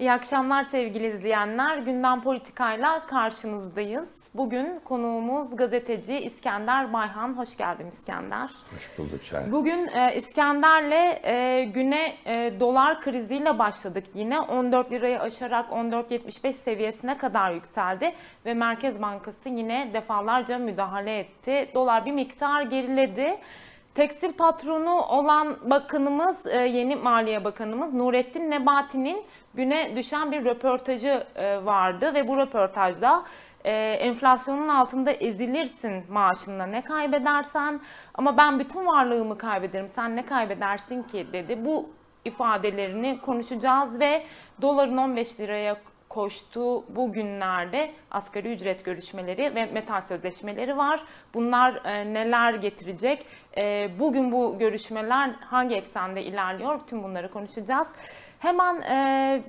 İyi akşamlar sevgili izleyenler. Gündem Politika'yla karşınızdayız. Bugün konuğumuz gazeteci İskender Bayhan. Hoş geldin İskender. Hoş bulduk Şahin. Bugün e, İskender'le e, güne e, dolar kriziyle başladık yine. 14 lirayı aşarak 14.75 seviyesine kadar yükseldi ve Merkez Bankası yine defalarca müdahale etti. Dolar bir miktar geriledi. Tekstil patronu olan bakanımız, e, yeni Maliye Bakanımız Nurettin Nebati'nin güne düşen bir röportajı e, vardı ve bu röportajda e, enflasyonun altında ezilirsin maaşında ne kaybedersen ama ben bütün varlığımı kaybederim sen ne kaybedersin ki dedi. Bu ifadelerini konuşacağız ve doların 15 liraya koştuğu bu günlerde asgari ücret görüşmeleri ve metal sözleşmeleri var. Bunlar e, neler getirecek? E, bugün bu görüşmeler hangi eksende ilerliyor? Tüm bunları konuşacağız. Hemen e,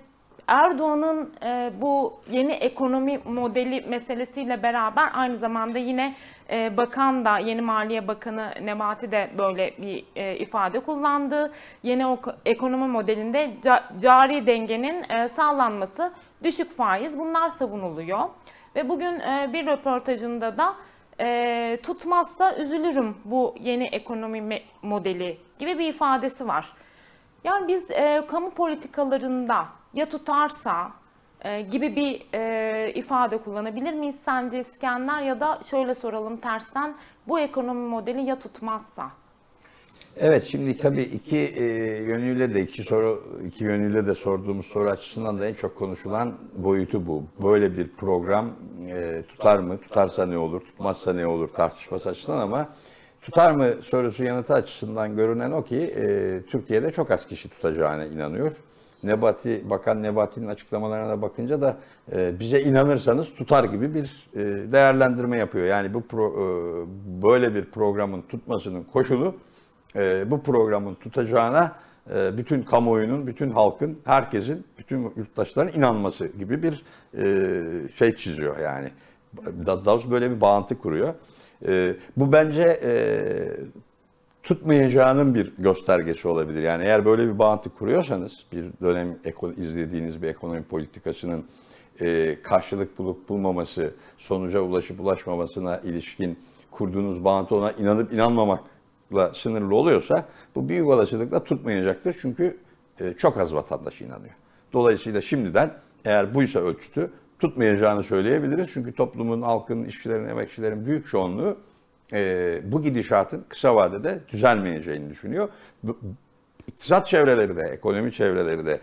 Erdoğan'ın e, bu yeni ekonomi modeli meselesiyle beraber aynı zamanda yine e, bakan da yeni Maliye Bakanı Nebati de böyle bir e, ifade kullandı. Yeni ekonomi modelinde ca, cari dengenin e, sağlanması, düşük faiz bunlar savunuluyor. Ve bugün e, bir röportajında da e, tutmazsa üzülürüm bu yeni ekonomi modeli gibi bir ifadesi var. Yani biz e, kamu politikalarında ya tutarsa gibi bir ifade kullanabilir miyiz sence İskender ya da şöyle soralım tersten bu ekonomi modeli ya tutmazsa? Evet şimdi tabii iki e, yönüyle de iki soru iki yönüyle de sorduğumuz soru açısından da en çok konuşulan boyutu bu. Böyle bir program e, tutar mı? Tutarsa ne olur? Tutmazsa ne olur? Tartışması açısından ama tutar mı sorusu yanıtı açısından görünen o ki e, Türkiye'de çok az kişi tutacağına inanıyor. Nebati Bakan Nebati'nin açıklamalarına bakınca da e, bize inanırsanız tutar gibi bir e, değerlendirme yapıyor. Yani bu pro, e, böyle bir programın tutmasının koşulu e, bu programın tutacağına e, bütün kamuoyunun, bütün halkın, herkesin, bütün yurttaşların inanması gibi bir e, şey çiziyor yani. Da- Davos böyle bir bağıntı kuruyor. E, bu bence e, tutmayacağının bir göstergesi olabilir. Yani eğer böyle bir bağıntı kuruyorsanız, bir dönem izlediğiniz bir ekonomi politikasının e, karşılık bulup bulmaması, sonuca ulaşıp ulaşmamasına ilişkin kurduğunuz bağıntı ona inanıp inanmamakla sınırlı oluyorsa bu büyük olasılıkla tutmayacaktır. Çünkü e, çok az vatandaş inanıyor. Dolayısıyla şimdiden eğer buysa ölçütü tutmayacağını söyleyebiliriz. Çünkü toplumun, halkın, işçilerin, emekçilerin büyük çoğunluğu e, bu gidişatın kısa vadede düzelmeyeceğini düşünüyor. Bu- İktisat çevreleri de, ekonomi çevreleri de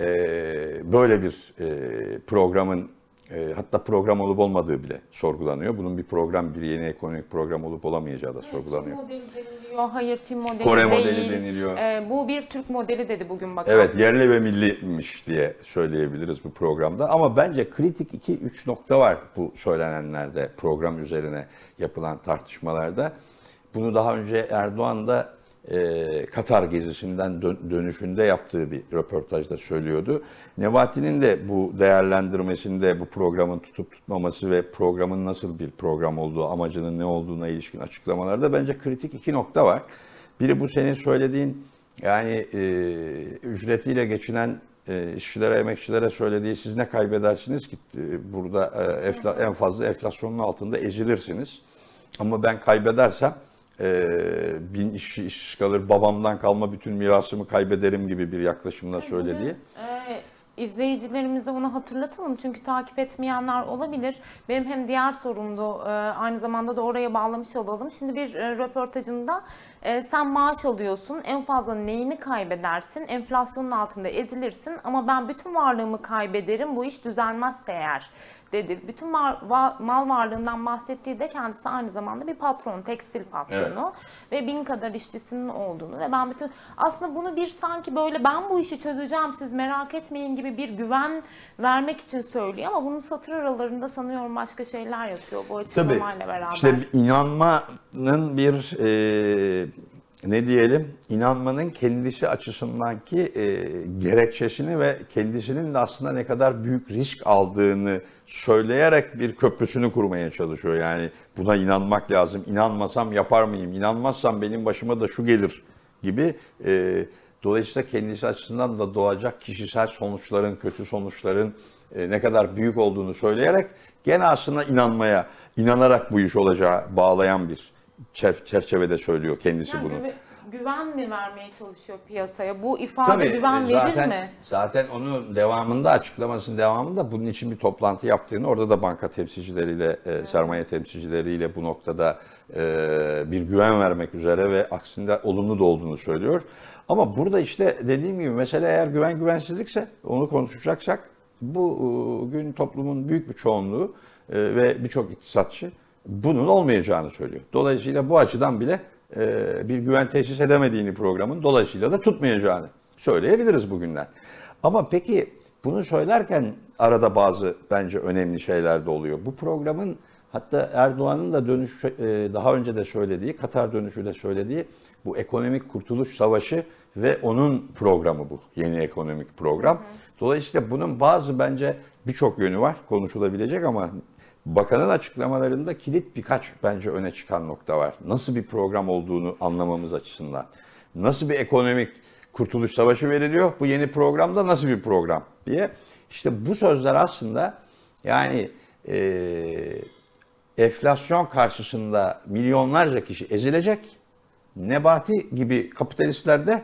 e, böyle bir e, programın e, hatta program olup olmadığı bile sorgulanıyor. Bunun bir program, bir yeni ekonomik program olup olamayacağı da sorgulanıyor. Deniliyor, hayır Çin modeli Kore değil. modeli deniliyor. E, bu bir Türk modeli dedi bugün bakan. Evet yerli ve milliymiş diye söyleyebiliriz bu programda. Ama bence kritik 2-3 nokta var bu söylenenlerde, program üzerine yapılan tartışmalarda. Bunu daha önce Erdoğan da e, Katar gezisinden dön- dönüşünde yaptığı bir röportajda söylüyordu. Nebati'nin de bu değerlendirmesinde bu programın tutup tutmaması ve programın nasıl bir program olduğu, amacının ne olduğuna ilişkin açıklamalarda bence kritik iki nokta var. Biri bu senin söylediğin yani e, ücretiyle geçinen e, işçilere, emekçilere söylediği siz ne kaybedersiniz ki e, burada e, en fazla enflasyonun altında ezilirsiniz. Ama ben kaybedersem bin işçi işsiz kalır, babamdan kalma bütün mirasımı kaybederim gibi bir yaklaşımla söylediği. Ee, izleyicilerimize bunu hatırlatalım çünkü takip etmeyenler olabilir. Benim hem diğer sorumdu e, aynı zamanda da oraya bağlamış olalım. Şimdi bir e, röportajında e, sen maaş alıyorsun en fazla neyini kaybedersin enflasyonun altında ezilirsin ama ben bütün varlığımı kaybederim bu iş düzelmezse eğer dedi. Bütün var- va- mal varlığından bahsettiği de kendisi aynı zamanda bir patron, tekstil patronu ve bin kadar işçisinin olduğunu ve ben bütün aslında bunu bir sanki böyle ben bu işi çözeceğim siz merak etmeyin gibi bir güven vermek için söylüyor ama bunun satır aralarında sanıyorum başka şeyler yatıyor bu Tabii açıklamayla beraber. işte inanmanın bir e, ne diyelim inanmanın kendisi açısındanki e, gerekçesini ve kendisinin de aslında ne kadar büyük risk aldığını söyleyerek bir köprüsünü kurmaya çalışıyor. Yani buna inanmak lazım. İnanmasam yapar mıyım? İnanmazsam benim başıma da şu gelir gibi e, Dolayısıyla kendisi açısından da doğacak kişisel sonuçların, kötü sonuçların e, ne kadar büyük olduğunu söyleyerek gene aslında inanmaya, inanarak bu iş olacağı bağlayan bir çer- çerçevede söylüyor kendisi Yani bunu. güve- güven mi vermeye çalışıyor piyasaya? Bu ifade güven e, verir zaten, mi? Zaten onun devamında, açıklamasının devamında bunun için bir toplantı yaptığını, orada da banka temsilcileriyle, e, sermaye temsilcileriyle bu noktada e, bir güven vermek üzere ve aksinde olumlu da olduğunu söylüyor. Ama burada işte dediğim gibi mesele eğer güven güvensizlikse, onu konuşacaksak bu e, gün toplumun büyük bir çoğunluğu ve birçok iktisatçı bunun olmayacağını söylüyor. Dolayısıyla bu açıdan bile e, bir güven tesis edemediğini programın dolayısıyla da tutmayacağını söyleyebiliriz bugünden. Ama peki bunu söylerken arada bazı bence önemli şeyler de oluyor. Bu programın hatta Erdoğan'ın da dönüş e, daha önce de söylediği, Katar dönüşü de söylediği bu ekonomik kurtuluş savaşı ve onun programı bu. Yeni ekonomik program. Dolayısıyla bunun bazı bence birçok yönü var konuşulabilecek ama Bakanın açıklamalarında kilit birkaç bence öne çıkan nokta var. Nasıl bir program olduğunu anlamamız açısından. Nasıl bir ekonomik kurtuluş savaşı veriliyor? Bu yeni programda nasıl bir program diye. İşte bu sözler aslında yani eee, enflasyon karşısında milyonlarca kişi ezilecek. Nebati gibi kapitalistler de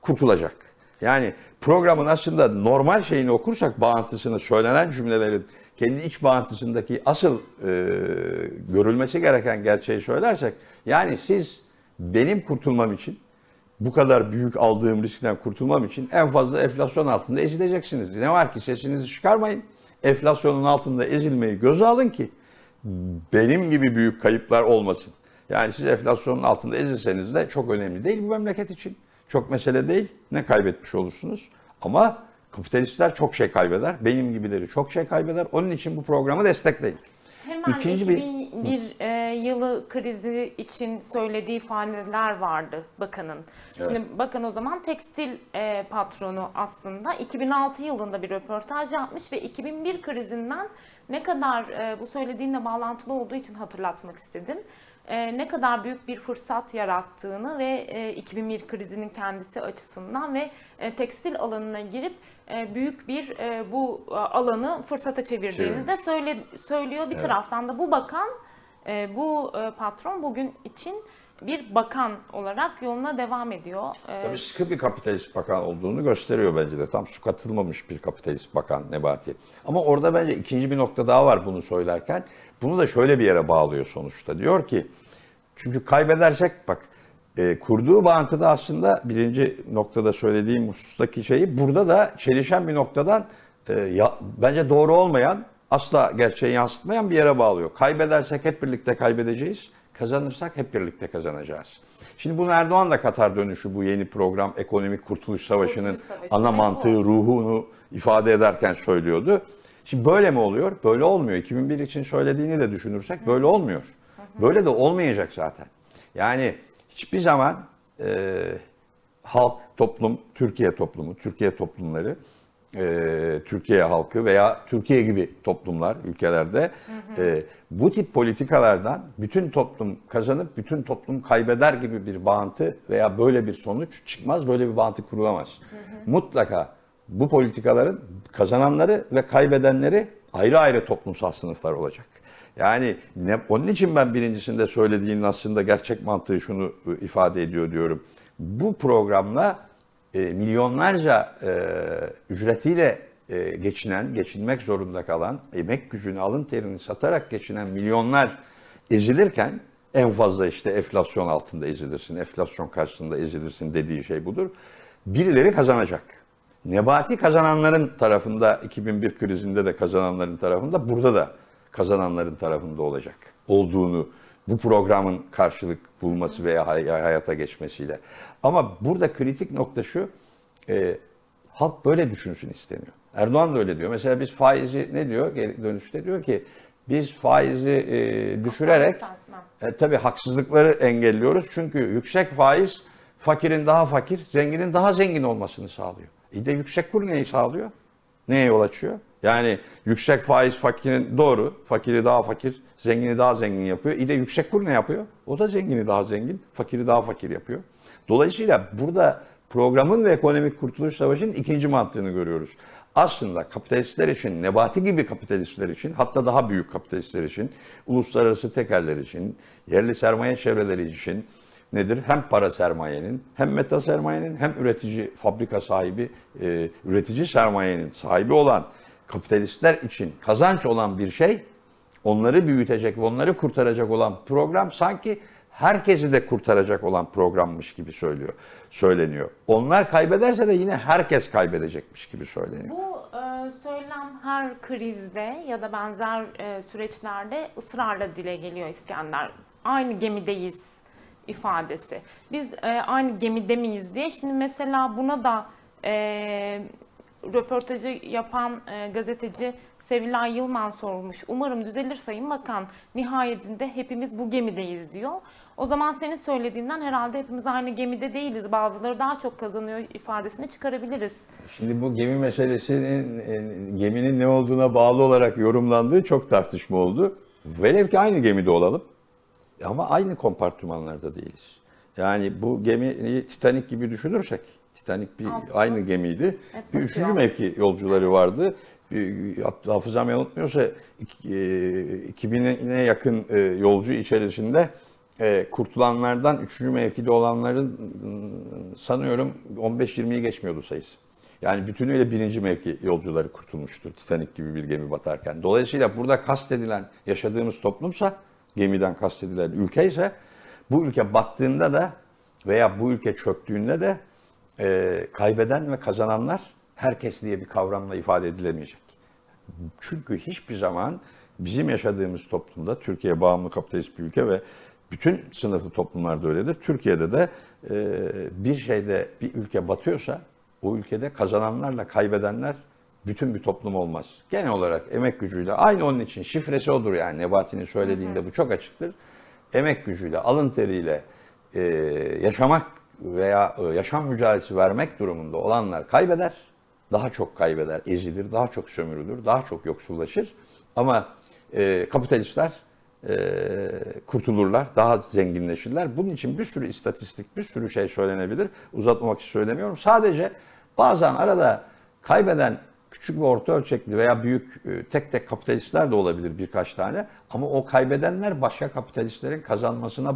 kurtulacak. Yani programın aslında normal şeyini okursak bağıntısını söylenen cümlelerin kendi iç bağıntısındaki asıl e, görülmesi gereken gerçeği söylersek yani siz benim kurtulmam için bu kadar büyük aldığım riskten kurtulmam için en fazla enflasyon altında ezileceksiniz. Ne var ki sesinizi çıkarmayın. Enflasyonun altında ezilmeyi göze alın ki benim gibi büyük kayıplar olmasın. Yani siz enflasyonun altında ezilseniz de çok önemli değil bu memleket için. Çok mesele değil. Ne kaybetmiş olursunuz. Ama kapitalistler çok şey kaybeder. Benim gibileri çok şey kaybeder. Onun için bu programı destekleyin. Hemen İkinci bir- 2001 e, yılı krizi için söylediği ifadeler vardı bakanın. Şimdi bakan o zaman tekstil e, patronu aslında 2006 yılında bir röportaj yapmış ve 2001 krizinden ne kadar e, bu söylediğinle bağlantılı olduğu için hatırlatmak istedim. E, ne kadar büyük bir fırsat yarattığını ve e, 2001 krizinin kendisi açısından ve e, tekstil alanına girip büyük bir e, bu e, alanı fırsata çevirdiğini de söyle, söylüyor. Bir taraftan da bu bakan, e, bu e, patron bugün için bir bakan olarak yoluna devam ediyor. E, Tabii sıkı bir kapitalist bakan olduğunu gösteriyor bence de. Tam su katılmamış bir kapitalist bakan Nebati. Ama orada bence ikinci bir nokta daha var bunu söylerken. Bunu da şöyle bir yere bağlıyor sonuçta. Diyor ki çünkü kaybedersek bak e, kurduğu bağıntıda aslında birinci noktada söylediğim husustaki şeyi burada da çelişen bir noktadan e, ya, bence doğru olmayan asla gerçeği yansıtmayan bir yere bağlıyor. Kaybedersek hep birlikte kaybedeceğiz. Kazanırsak hep birlikte kazanacağız. Şimdi bunu Erdoğan da Katar dönüşü bu yeni program ekonomik kurtuluş savaşının Kurtuluş Savaşı, ana mantığı, ruhunu ifade ederken söylüyordu. Şimdi böyle mi oluyor? Böyle olmuyor. 2001 için söylediğini de düşünürsek böyle olmuyor. Böyle de olmayacak zaten. Yani hiçbir zaman e, halk, toplum, Türkiye toplumu, Türkiye toplumları, e, Türkiye halkı veya Türkiye gibi toplumlar ülkelerde e, bu tip politikalardan bütün toplum kazanıp bütün toplum kaybeder gibi bir bağıntı veya böyle bir sonuç çıkmaz, böyle bir bağıntı kurulamaz. Mutlaka bu politikaların kazananları ve kaybedenleri ayrı ayrı toplumsal sınıflar olacak. Yani ne, onun için ben birincisinde söylediğinin aslında gerçek mantığı şunu e, ifade ediyor diyorum. Bu programla e, milyonlarca e, ücretiyle e, geçinen, geçinmek zorunda kalan, emek gücünü, alın terini satarak geçinen milyonlar ezilirken en fazla işte enflasyon altında ezilirsin, enflasyon karşısında ezilirsin dediği şey budur. Birileri kazanacak. Nebati kazananların tarafında 2001 krizinde de kazananların tarafında burada da kazananların tarafında olacak olduğunu bu programın karşılık bulması veya hay- hayata geçmesiyle. Ama burada kritik nokta şu, e, halk böyle düşünsün isteniyor. Erdoğan da öyle diyor. Mesela biz faizi ne diyor dönüşte? Diyor ki biz faizi e, düşürerek e, tabii haksızlıkları engelliyoruz. Çünkü yüksek faiz fakirin daha fakir, zenginin daha zengin olmasını sağlıyor. İyi de yüksek kur neyi sağlıyor? Neye yol açıyor? Yani yüksek faiz fakirin doğru, fakiri daha fakir, zengini daha zengin yapıyor. İyi de yüksek kur ne yapıyor? O da zengini daha zengin, fakiri daha fakir yapıyor. Dolayısıyla burada Programın ve ekonomik kurtuluş savaşının ikinci mantığını görüyoruz. Aslında kapitalistler için, Nebati gibi kapitalistler için, hatta daha büyük kapitalistler için, uluslararası tekerler için, yerli sermaye çevreleri için nedir? Hem para sermayenin, hem meta sermayenin, hem üretici fabrika sahibi, e, üretici sermayenin sahibi olan kapitalistler için kazanç olan bir şey, onları büyütecek ve onları kurtaracak olan program sanki herkesi de kurtaracak olan programmış gibi söylüyor, söyleniyor. Onlar kaybederse de yine herkes kaybedecekmiş gibi söyleniyor. Bu e, söylem her krizde ya da benzer e, süreçlerde ısrarla dile geliyor İskender. Aynı gemideyiz ifadesi. Biz e, aynı gemide miyiz diye. Şimdi mesela buna da e, röportajı yapan e, gazeteci Sevilay Yılman sormuş. Umarım düzelir Sayın Bakan. Nihayetinde hepimiz bu gemideyiz diyor. O zaman senin söylediğinden herhalde hepimiz aynı gemide değiliz. Bazıları daha çok kazanıyor ifadesini çıkarabiliriz. Şimdi bu gemi meselesinin e, geminin ne olduğuna bağlı olarak yorumlandığı çok tartışma oldu. Velev ki aynı gemide olalım ama aynı kompartımanlarda değiliz. Yani bu gemiyi Titanic gibi düşünürsek, Titanic bir Aslında- aynı gemiydi. Evet, bir üçüncü batıyor. mevki yolcuları vardı. Bir, hafızam yanıltmıyorsa iki- e, 2000'e yakın e, yolcu içerisinde e, kurtulanlardan üçüncü mevkide olanların mm, sanıyorum 15-20'yi geçmiyordu sayısı. Yani bütünüyle birinci mevki yolcuları kurtulmuştur Titanic gibi bir gemi batarken. Dolayısıyla burada kastedilen yaşadığımız toplumsa, gemiden kastedilen ülke ise bu ülke battığında da veya bu ülke çöktüğünde de e, kaybeden ve kazananlar herkes diye bir kavramla ifade edilemeyecek. Çünkü hiçbir zaman bizim yaşadığımız toplumda, Türkiye bağımlı kapitalist bir ülke ve bütün sınıflı toplumlarda öyledir. Türkiye'de de e, bir şeyde bir ülke batıyorsa o ülkede kazananlarla kaybedenler bütün bir toplum olmaz. Genel olarak emek gücüyle aynı onun için şifresi odur yani Nebati'nin söylediğinde bu çok açıktır. Emek gücüyle, alın teriyle e, yaşamak veya e, yaşam mücadelesi vermek durumunda olanlar kaybeder. Daha çok kaybeder, ezilir, daha çok sömürülür, daha çok yoksullaşır. Ama e, kapitalistler e, kurtulurlar, daha zenginleşirler. Bunun için bir sürü istatistik, bir sürü şey söylenebilir. Uzatmamak için söylemiyorum. Sadece bazen arada kaybeden küçük ve orta ölçekli veya büyük e, tek tek kapitalistler de olabilir birkaç tane. Ama o kaybedenler başka kapitalistlerin kazanmasına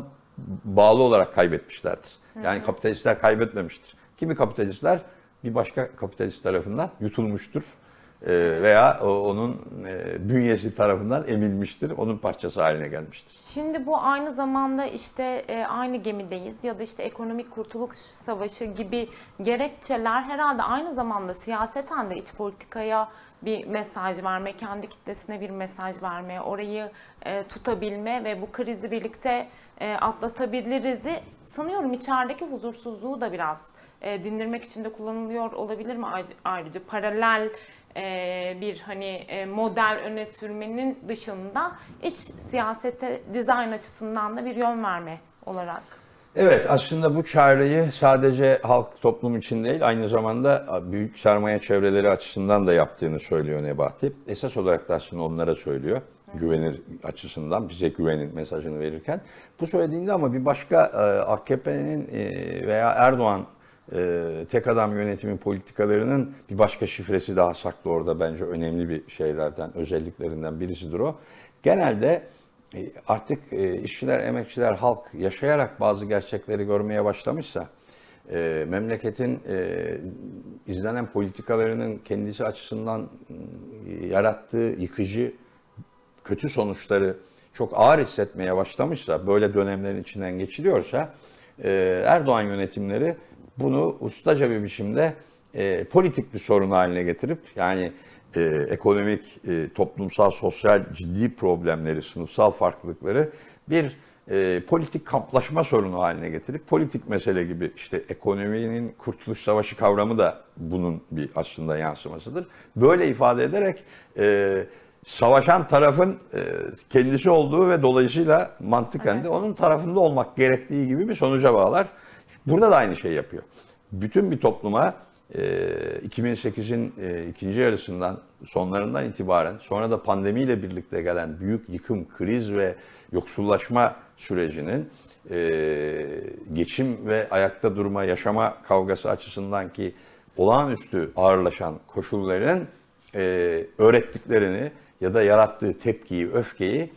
bağlı olarak kaybetmişlerdir. Yani kapitalistler kaybetmemiştir. Kimi kapitalistler bir başka kapitalist tarafından yutulmuştur e, veya onun e, bünyesi tarafından emilmiştir, onun parçası haline gelmiştir. Şimdi bu aynı zamanda işte e, aynı gemideyiz ya da işte ekonomik kurtuluş savaşı gibi gerekçeler herhalde aynı zamanda siyaseten de iç politikaya bir mesaj verme, kendi kitlesine bir mesaj verme, orayı e, tutabilme ve bu krizi birlikte atlatabiliriz'i sanıyorum içerideki huzursuzluğu da biraz e, dindirmek için de kullanılıyor olabilir mi Ay- ayrıca paralel e, bir hani e, model öne sürmenin dışında iç siyasete dizayn açısından da bir yön verme olarak. Evet aslında bu çağrıyı sadece halk toplum için değil aynı zamanda büyük sermaye çevreleri açısından da yaptığını söylüyor Nebati. Esas olarak da aslında onlara söylüyor. Güvenir açısından bize güvenin mesajını verirken. Bu söylediğinde ama bir başka e, AKP'nin e, veya Erdoğan e, tek adam yönetimi politikalarının bir başka şifresi daha saklı orada bence önemli bir şeylerden, özelliklerinden birisidir o. Genelde artık işçiler, emekçiler, halk yaşayarak bazı gerçekleri görmeye başlamışsa, memleketin izlenen politikalarının kendisi açısından yarattığı yıkıcı kötü sonuçları çok ağır hissetmeye başlamışsa, böyle dönemlerin içinden geçiliyorsa, e, Erdoğan yönetimleri bunu ustaca bir biçimde e, politik bir sorun haline getirip, yani e, ekonomik, e, toplumsal, sosyal ciddi problemleri, sınıfsal farklılıkları bir e, politik kamplaşma sorunu haline getirip politik mesele gibi işte ekonominin kurtuluş savaşı kavramı da bunun bir aslında yansımasıdır. Böyle ifade ederek e, savaşan tarafın e, kendisi olduğu ve dolayısıyla mantıken de Evet. onun tarafında olmak gerektiği gibi bir sonuca bağlar. Burada da aynı şey yapıyor. Bütün bir topluma e, 2008'in e, ikinci yarısından sonlarından itibaren sonra da pandemiyle birlikte gelen büyük yıkım, kriz ve yoksullaşma sürecinin e, geçim ve ayakta durma, yaşama kavgası açısından ki olağanüstü ağırlaşan koşulların e, öğrettiklerini ya da yarattığı tepkiyi, öfkeyi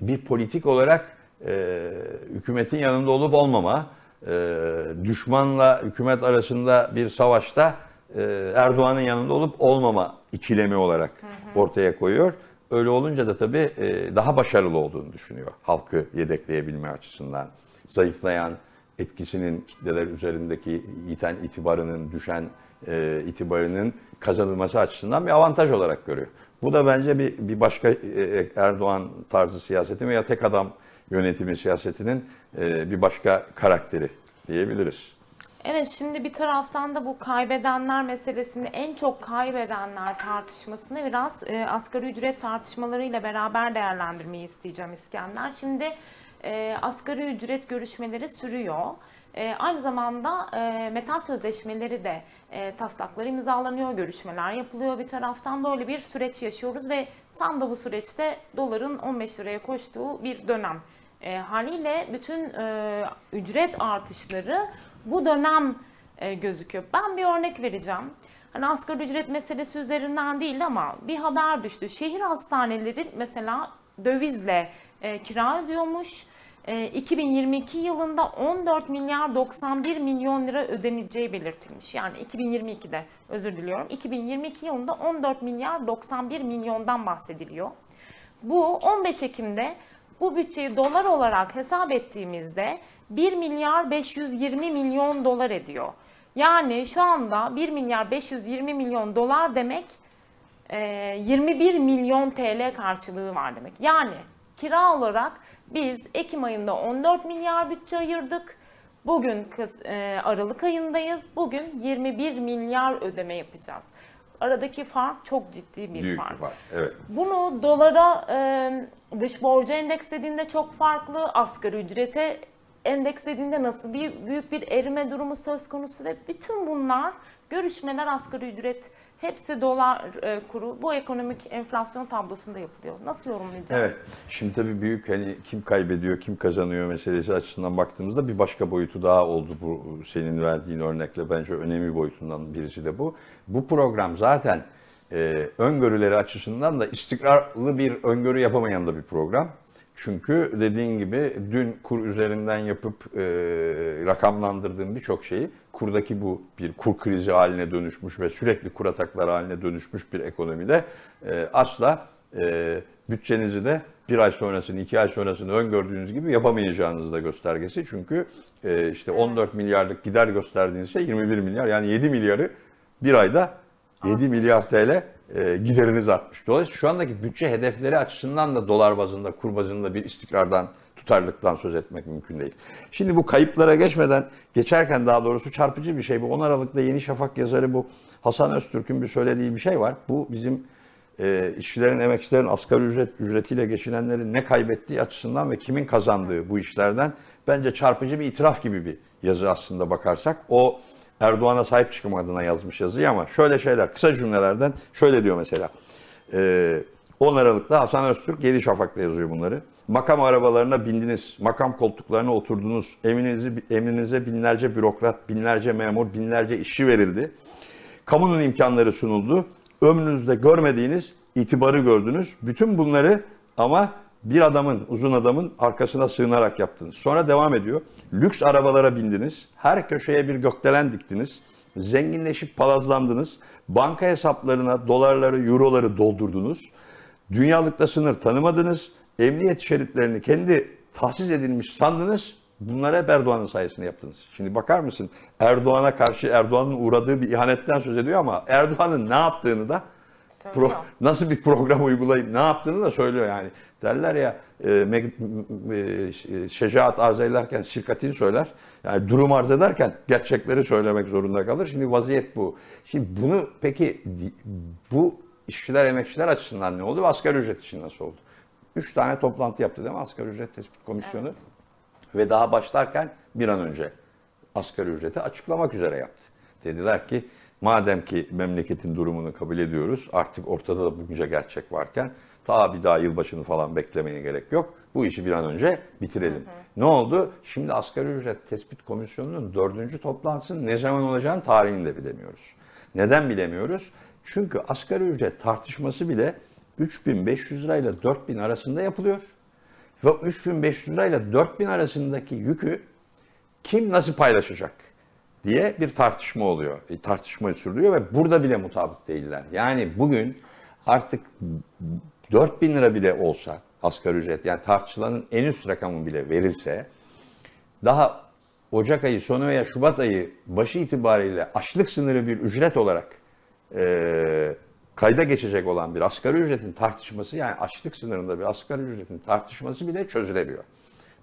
bir politik olarak e, hükümetin yanında olup olmama, e, düşmanla hükümet arasında bir savaşta e, Erdoğan'ın yanında olup olmama ikilemi olarak ortaya koyuyor. Öyle olunca da tabii e, daha başarılı olduğunu düşünüyor halkı yedekleyebilme açısından. Zayıflayan, etkisinin kitleler üzerindeki yiten itibarının, düşen e, itibarının kazanılması açısından bir avantaj olarak görüyor. Bu da bence bir, bir başka e, Erdoğan tarzı siyasetin veya tek adam yönetimi siyasetinin e, bir başka karakteri diyebiliriz. Evet şimdi bir taraftan da bu kaybedenler meselesini en çok kaybedenler tartışmasını biraz e, asgari ücret tartışmalarıyla beraber değerlendirmeyi isteyeceğim İskender. Şimdi e, asgari ücret görüşmeleri sürüyor. E, aynı zamanda e, metal sözleşmeleri de e, taslakları imzalanıyor, görüşmeler yapılıyor. Bir taraftan böyle bir süreç yaşıyoruz ve tam da bu süreçte doların 15 liraya koştuğu bir dönem. E, haliyle bütün e, ücret artışları bu dönem e, gözüküyor. Ben bir örnek vereceğim. Hani asgari ücret meselesi üzerinden değil ama bir haber düştü. Şehir hastaneleri mesela dövizle e, kira ödüyormuş. E, 2022 yılında 14 milyar 91 milyon lira ödeneceği belirtilmiş. Yani 2022'de özür diliyorum. 2022 yılında 14 milyar 91 milyondan bahsediliyor. Bu 15 Ekim'de bu bütçeyi dolar olarak hesap ettiğimizde 1 milyar 520 milyon dolar ediyor. Yani şu anda 1 milyar 520 milyon dolar demek e, 21 milyon TL karşılığı var demek. Yani kira olarak biz Ekim ayında 14 milyar bütçe ayırdık. Bugün e, Aralık ayındayız. Bugün 21 milyar ödeme yapacağız. Aradaki fark çok ciddi bir Büyük fark. bir fark. Evet. Bunu dolara e, dış borca endekslediğinde çok farklı, asgari ücrete endekslediğinde nasıl bir büyük bir erime durumu söz konusu ve bütün bunlar görüşmeler asgari ücret hepsi dolar e, kuru bu ekonomik enflasyon tablosunda yapılıyor. Nasıl yorumlayacağız? Evet. Şimdi tabii büyük hani kim kaybediyor, kim kazanıyor meselesi açısından baktığımızda bir başka boyutu daha oldu bu senin verdiğin örnekle. Bence önemli boyutundan birisi de bu. Bu program zaten e, öngörüleri açısından da istikrarlı bir öngörü yapamayan da bir program. Çünkü dediğin gibi dün kur üzerinden yapıp e, rakamlandırdığım birçok şeyi kurdaki bu bir kur krizi haline dönüşmüş ve sürekli kur atakları haline dönüşmüş bir ekonomide e, asla e, bütçenizi de bir ay sonrasını, iki ay sonrasını öngördüğünüz gibi yapamayacağınız da göstergesi. Çünkü e, işte 14 milyarlık gider gösterdiğiniz şey 21 milyar yani 7 milyarı bir ayda 7 milyar TL e, gideriniz artmış. Dolayısıyla şu andaki bütçe hedefleri açısından da dolar bazında, kur bazında bir istikrardan, tutarlılıktan söz etmek mümkün değil. Şimdi bu kayıplara geçmeden, geçerken daha doğrusu çarpıcı bir şey bu. 10 Aralık'ta Yeni Şafak yazarı bu Hasan Öztürk'ün bir söylediği bir şey var. Bu bizim e, işçilerin, emekçilerin asgari ücret ücretiyle geçinenlerin ne kaybettiği açısından ve kimin kazandığı bu işlerden bence çarpıcı bir itiraf gibi bir yazı aslında bakarsak. O Erdoğan'a sahip çıkamadığına yazmış yazıyı ama şöyle şeyler, kısa cümlelerden şöyle diyor mesela. Ee, 10 Aralık'ta Hasan Öztürk Yedi Şafak'ta yazıyor bunları. Makam arabalarına bindiniz, makam koltuklarına oturdunuz, eminizi, emrinize binlerce bürokrat, binlerce memur, binlerce işçi verildi. Kamunun imkanları sunuldu. Ömrünüzde görmediğiniz itibarı gördünüz. Bütün bunları ama bir adamın, uzun adamın arkasına sığınarak yaptınız. Sonra devam ediyor. Lüks arabalara bindiniz. Her köşeye bir gökdelen diktiniz. Zenginleşip palazlandınız. Banka hesaplarına dolarları, euroları doldurdunuz. Dünyalıkta sınır tanımadınız. Emniyet şeritlerini kendi tahsis edilmiş sandınız. Bunları hep Erdoğan'ın sayesinde yaptınız. Şimdi bakar mısın? Erdoğan'a karşı Erdoğan'ın uğradığı bir ihanetten söz ediyor ama Erdoğan'ın ne yaptığını da Söylüyor. pro- nasıl bir program uygulayıp ne yaptığını da söylüyor yani. Derler ya e, me- e, şecaat arz ederken şirkatini söyler. Yani durum arz ederken gerçekleri söylemek zorunda kalır. Şimdi vaziyet bu. Şimdi bunu peki bu işçiler emekçiler açısından ne oldu ve asgari ücret için nasıl oldu? Üç tane toplantı yaptı değil mi asgari ücret tespit komisyonu? Evet. Ve daha başlarken bir an önce asgari ücreti açıklamak üzere yaptı. Dediler ki Madem ki memleketin durumunu kabul ediyoruz, artık ortada da bunca gerçek varken ta bir daha yılbaşını falan beklemeye gerek yok. Bu işi bir an önce bitirelim. Ne oldu? Şimdi asgari ücret tespit komisyonunun dördüncü toplantısının ne zaman olacağını tarihini de bilemiyoruz. Neden bilemiyoruz? Çünkü asgari ücret tartışması bile 3500 lirayla 4000 arasında yapılıyor. Ve 3500 lirayla 4000 arasındaki yükü kim nasıl paylaşacak diye bir tartışma oluyor. E, tartışma sürülüyor ve burada bile mutabık değiller. Yani bugün artık 4000 lira bile olsa asgari ücret yani tartışılanın en üst rakamı bile verilse daha Ocak ayı sonu veya Şubat ayı başı itibariyle açlık sınırı bir ücret olarak e, kayda geçecek olan bir asgari ücretin tartışması yani açlık sınırında bir asgari ücretin tartışması bile çözülemiyor.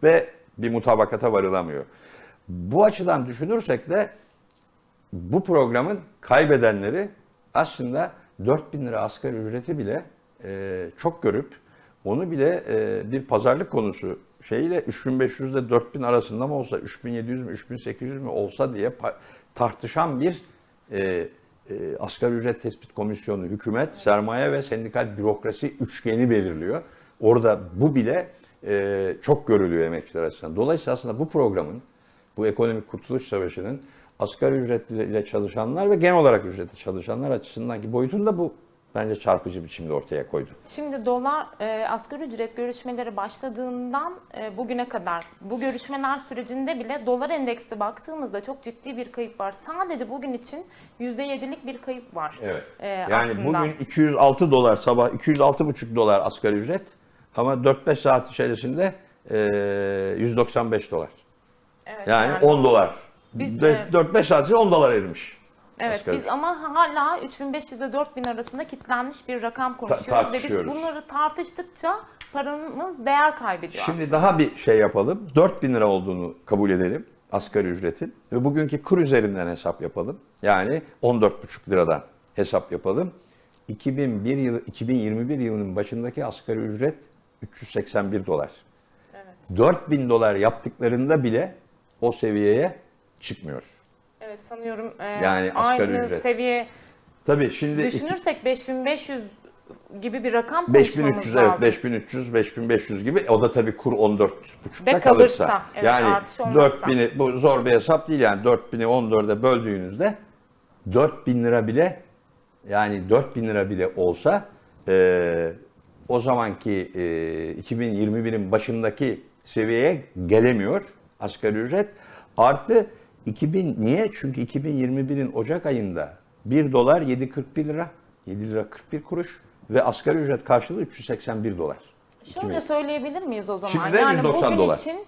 Ve bir mutabakata varılamıyor. Bu açıdan düşünürsek de bu programın kaybedenleri aslında 4000 lira asgari ücreti bile e, çok görüp onu bile e, bir pazarlık konusu şeyle 3500 ile 4000 arasında mı olsa 3700 mü 3800 mü olsa diye tartışan bir e, e, asgari ücret tespit komisyonu hükümet, sermaye ve sendikal bürokrasi üçgeni belirliyor. Orada bu bile e, çok görülüyor emekçiler açısından. Dolayısıyla aslında bu programın bu ekonomik kurtuluş savaşının asgari ücretliyle çalışanlar ve genel olarak ücretli çalışanlar açısındaki boyutunu da bu bence çarpıcı biçimde ortaya koydu. Şimdi dolar e, asgari ücret görüşmeleri başladığından e, bugüne kadar bu görüşmeler sürecinde bile dolar endeksi baktığımızda çok ciddi bir kayıp var. Sadece bugün için %7'lik bir kayıp var. Evet. e, yani aslında. bugün 206 dolar sabah 206,5 dolar asgari ücret ama 4-5 saat içerisinde e, 195 dolar. Evet, Yani 10 dolar. Biz, De- e, 4-5 saat içinde 10 dolar erimiş. Evet biz ama hala 3500 ile 4000 arasında kilitlenmiş bir rakam konuşuyoruz ve biz bunları tartıştıkça paramız değer kaybediyor Şimdi aslında. daha bir şey yapalım. 4000 lira olduğunu kabul edelim asgari ücretin ve bugünkü kur üzerinden hesap yapalım. Yani 14,5 liradan hesap yapalım. 2001 yılı 2021 yılının başındaki asgari ücret 381 dolar. Evet. 4000 dolar yaptıklarında bile o seviyeye çıkmıyor. Evet sanıyorum e, Yani asgari aynı ücret. seviye Tabii şimdi iki- düşünürsek 5500 gibi bir rakam konuşmamız 5300 lazım. evet 5300 5500 gibi o da tabii kur 14,5'ta Ve kalırsa. kalırsa, evet, yani artış olmazsa. 4000'i bu zor bir hesap değil yani 4000'i 14'e böldüğünüzde 4000 lira bile yani 4000 lira bile olsa e, o zamanki e, 2021'in başındaki seviyeye gelemiyor asgari ücret. Artı 2000 niye? Çünkü 2021'in Ocak ayında 1 dolar 7.41 lira. 7 lira 41 kuruş ve asgari ücret karşılığı 381 dolar. Şöyle 2000. söyleyebilir miyiz o zaman? Şimdi yani 190 bugün dolar. için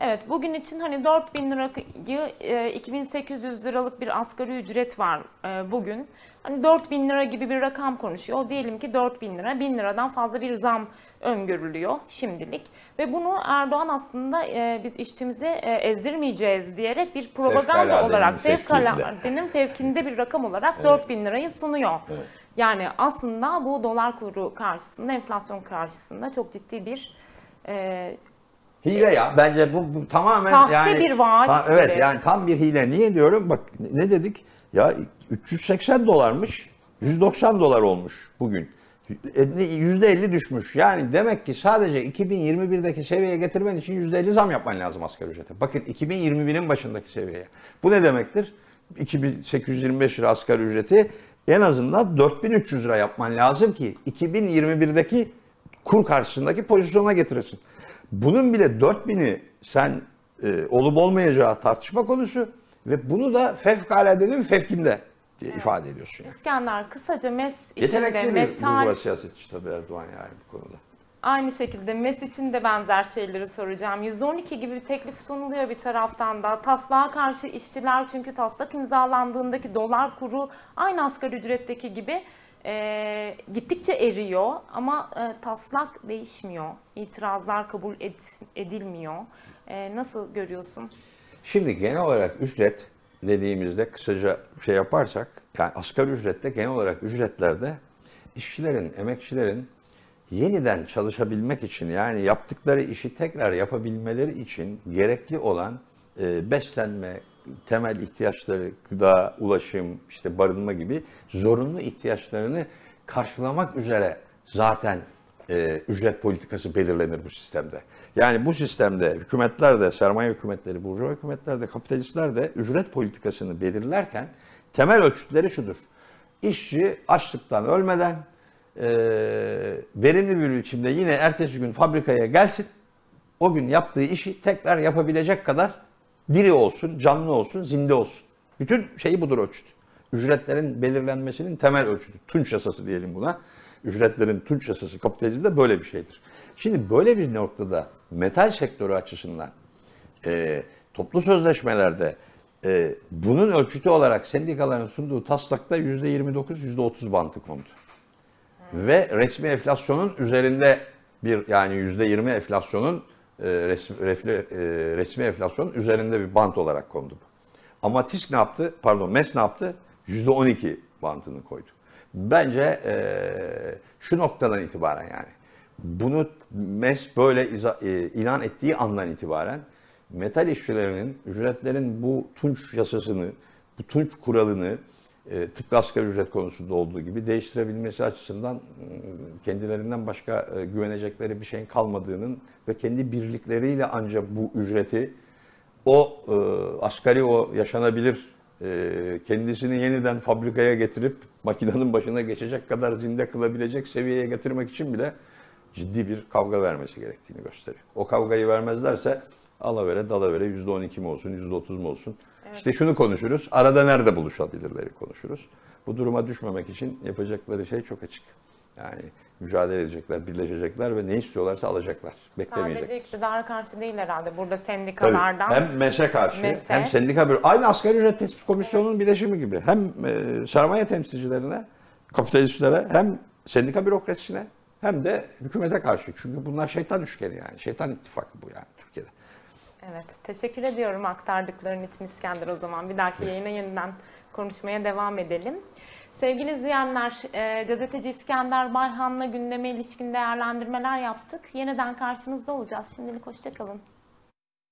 Evet bugün için hani 4000 lirayı e, 2800 liralık bir asgari ücret var e, bugün. Hani 4000 lira gibi bir rakam konuşuyor. Diyelim ki 4000 lira, 1000 liradan fazla bir zam öngörülüyor şimdilik. Ve bunu Erdoğan aslında e, biz işçimizi e, ezdirmeyeceğiz diyerek bir propaganda Fevkaladenin olarak fevkaladenin fevkinde bir rakam olarak 4000 lirayı sunuyor. Yani aslında bu dolar kuru karşısında, enflasyon karşısında çok ciddi bir e, Hile ya. Bence bu, bu tamamen Sahte yani bir vaat Ha, evet yani tam bir hile. Niye diyorum? Bak ne dedik? Ya 380 dolarmış. 190 dolar olmuş bugün. E, %50 düşmüş. Yani demek ki sadece 2021'deki seviyeye getirmen için %50 zam yapman lazım asgari ücrete. Bakın 2021'in başındaki seviyeye. Bu ne demektir? 2825 lira asgari ücreti en azından 4300 lira yapman lazım ki 2021'deki kur karşısındaki pozisyona getirirsin. Bunun bile 4000'i sen e, olup olmayacağı tartışma konusu ve bunu da fevkaladenin fevkinde diye ifade ediyorsun. Yani. İskender kısaca MES içinde Yetenekli bir metal burjuva siyasetçi tabii Erdoğan yani bu konuda. aynı şekilde MES için de benzer şeyleri soracağım. 112 gibi bir teklif sunuluyor bir taraftan da. Taslağa karşı işçiler çünkü taslak imzalandığındaki dolar kuru aynı asgari ücretteki gibi e, gittikçe eriyor ama e, taslak değişmiyor. İtirazlar kabul ed- edilmiyor. E, nasıl görüyorsun? Şimdi genel olarak ücret dediğimizde kısaca şey yaparsak yani asgari ücrette genel olarak ücretlerde işçilerin, emekçilerin yeniden çalışabilmek için yani yaptıkları işi tekrar yapabilmeleri için gerekli olan e, beslenme, temel ihtiyaçları, gıda, ulaşım, işte barınma gibi zorunlu ihtiyaçlarını karşılamak üzere zaten e, ücret politikası belirlenir bu sistemde. Yani bu sistemde hükümetler de, sermaye hükümetleri, burjuva hükümetler de, kapitalistler de ücret politikasını belirlerken temel ölçütleri şudur. İşçi açlıktan ölmeden e, verimli bir biçimde yine ertesi gün fabrikaya gelsin. O gün yaptığı işi tekrar yapabilecek kadar diri olsun, canlı olsun, zinde olsun. Bütün şeyi budur ölçüt. Ücretlerin belirlenmesinin temel ölçütü. Tunç yasası diyelim buna. Ücretlerin tunç yasası kapitalizmde böyle bir şeydir. Şimdi böyle bir noktada metal sektörü açısından e, toplu sözleşmelerde e, bunun ölçütü olarak sendikaların sunduğu taslakta %29, %30 bantı kondu. Ve resmi enflasyonun üzerinde bir yani %20 enflasyonun resmi, refle- e, resmi enflasyonun üzerinde bir bant olarak kondu. Ama TİSK ne yaptı? Pardon MES ne yaptı? %12 bantını koydu. Bence e, şu noktadan itibaren yani bunu MES böyle iza- e, ilan ettiği andan itibaren metal işçilerinin ücretlerin bu tunç yasasını, bu tunç kuralını e, tıpkı asgari ücret konusunda olduğu gibi değiştirebilmesi açısından m, kendilerinden başka e, güvenecekleri bir şeyin kalmadığının ve kendi birlikleriyle ancak bu ücreti o e, asgari o yaşanabilir e, kendisini yeniden fabrikaya getirip makinenin başına geçecek kadar zinde kılabilecek seviyeye getirmek için bile ciddi bir kavga vermesi gerektiğini gösteriyor. O kavgayı vermezlerse alavere dalavere %12 mi olsun %30 mu olsun. İşte şunu konuşuruz. Arada nerede buluşabilirleri konuşuruz. Bu duruma düşmemek için yapacakları şey çok açık. Yani mücadele edecekler, birleşecekler ve ne istiyorlarsa alacaklar. Beklemeyecekler. Sadece iktidara karşı değil herhalde. Burada Tabii. sendikalardan Hem MES'e karşı MES'e. hem sendika bir aynı asgari ücret tespit komisyonunun bileşimi gibi. Hem e, sermaye temsilcilerine, kapitalistlere hem sendika bürokrasisine hem de hükümete karşı. Çünkü bunlar şeytan üçgeni yani. Şeytan ittifakı bu yani. Evet, teşekkür ediyorum aktardıkların için İskender o zaman. Bir dahaki yayına yeniden konuşmaya devam edelim. Sevgili izleyenler, e, gazeteci İskender Bayhan'la gündeme ilişkin değerlendirmeler yaptık. Yeniden karşınızda olacağız. Şimdilik hoşçakalın.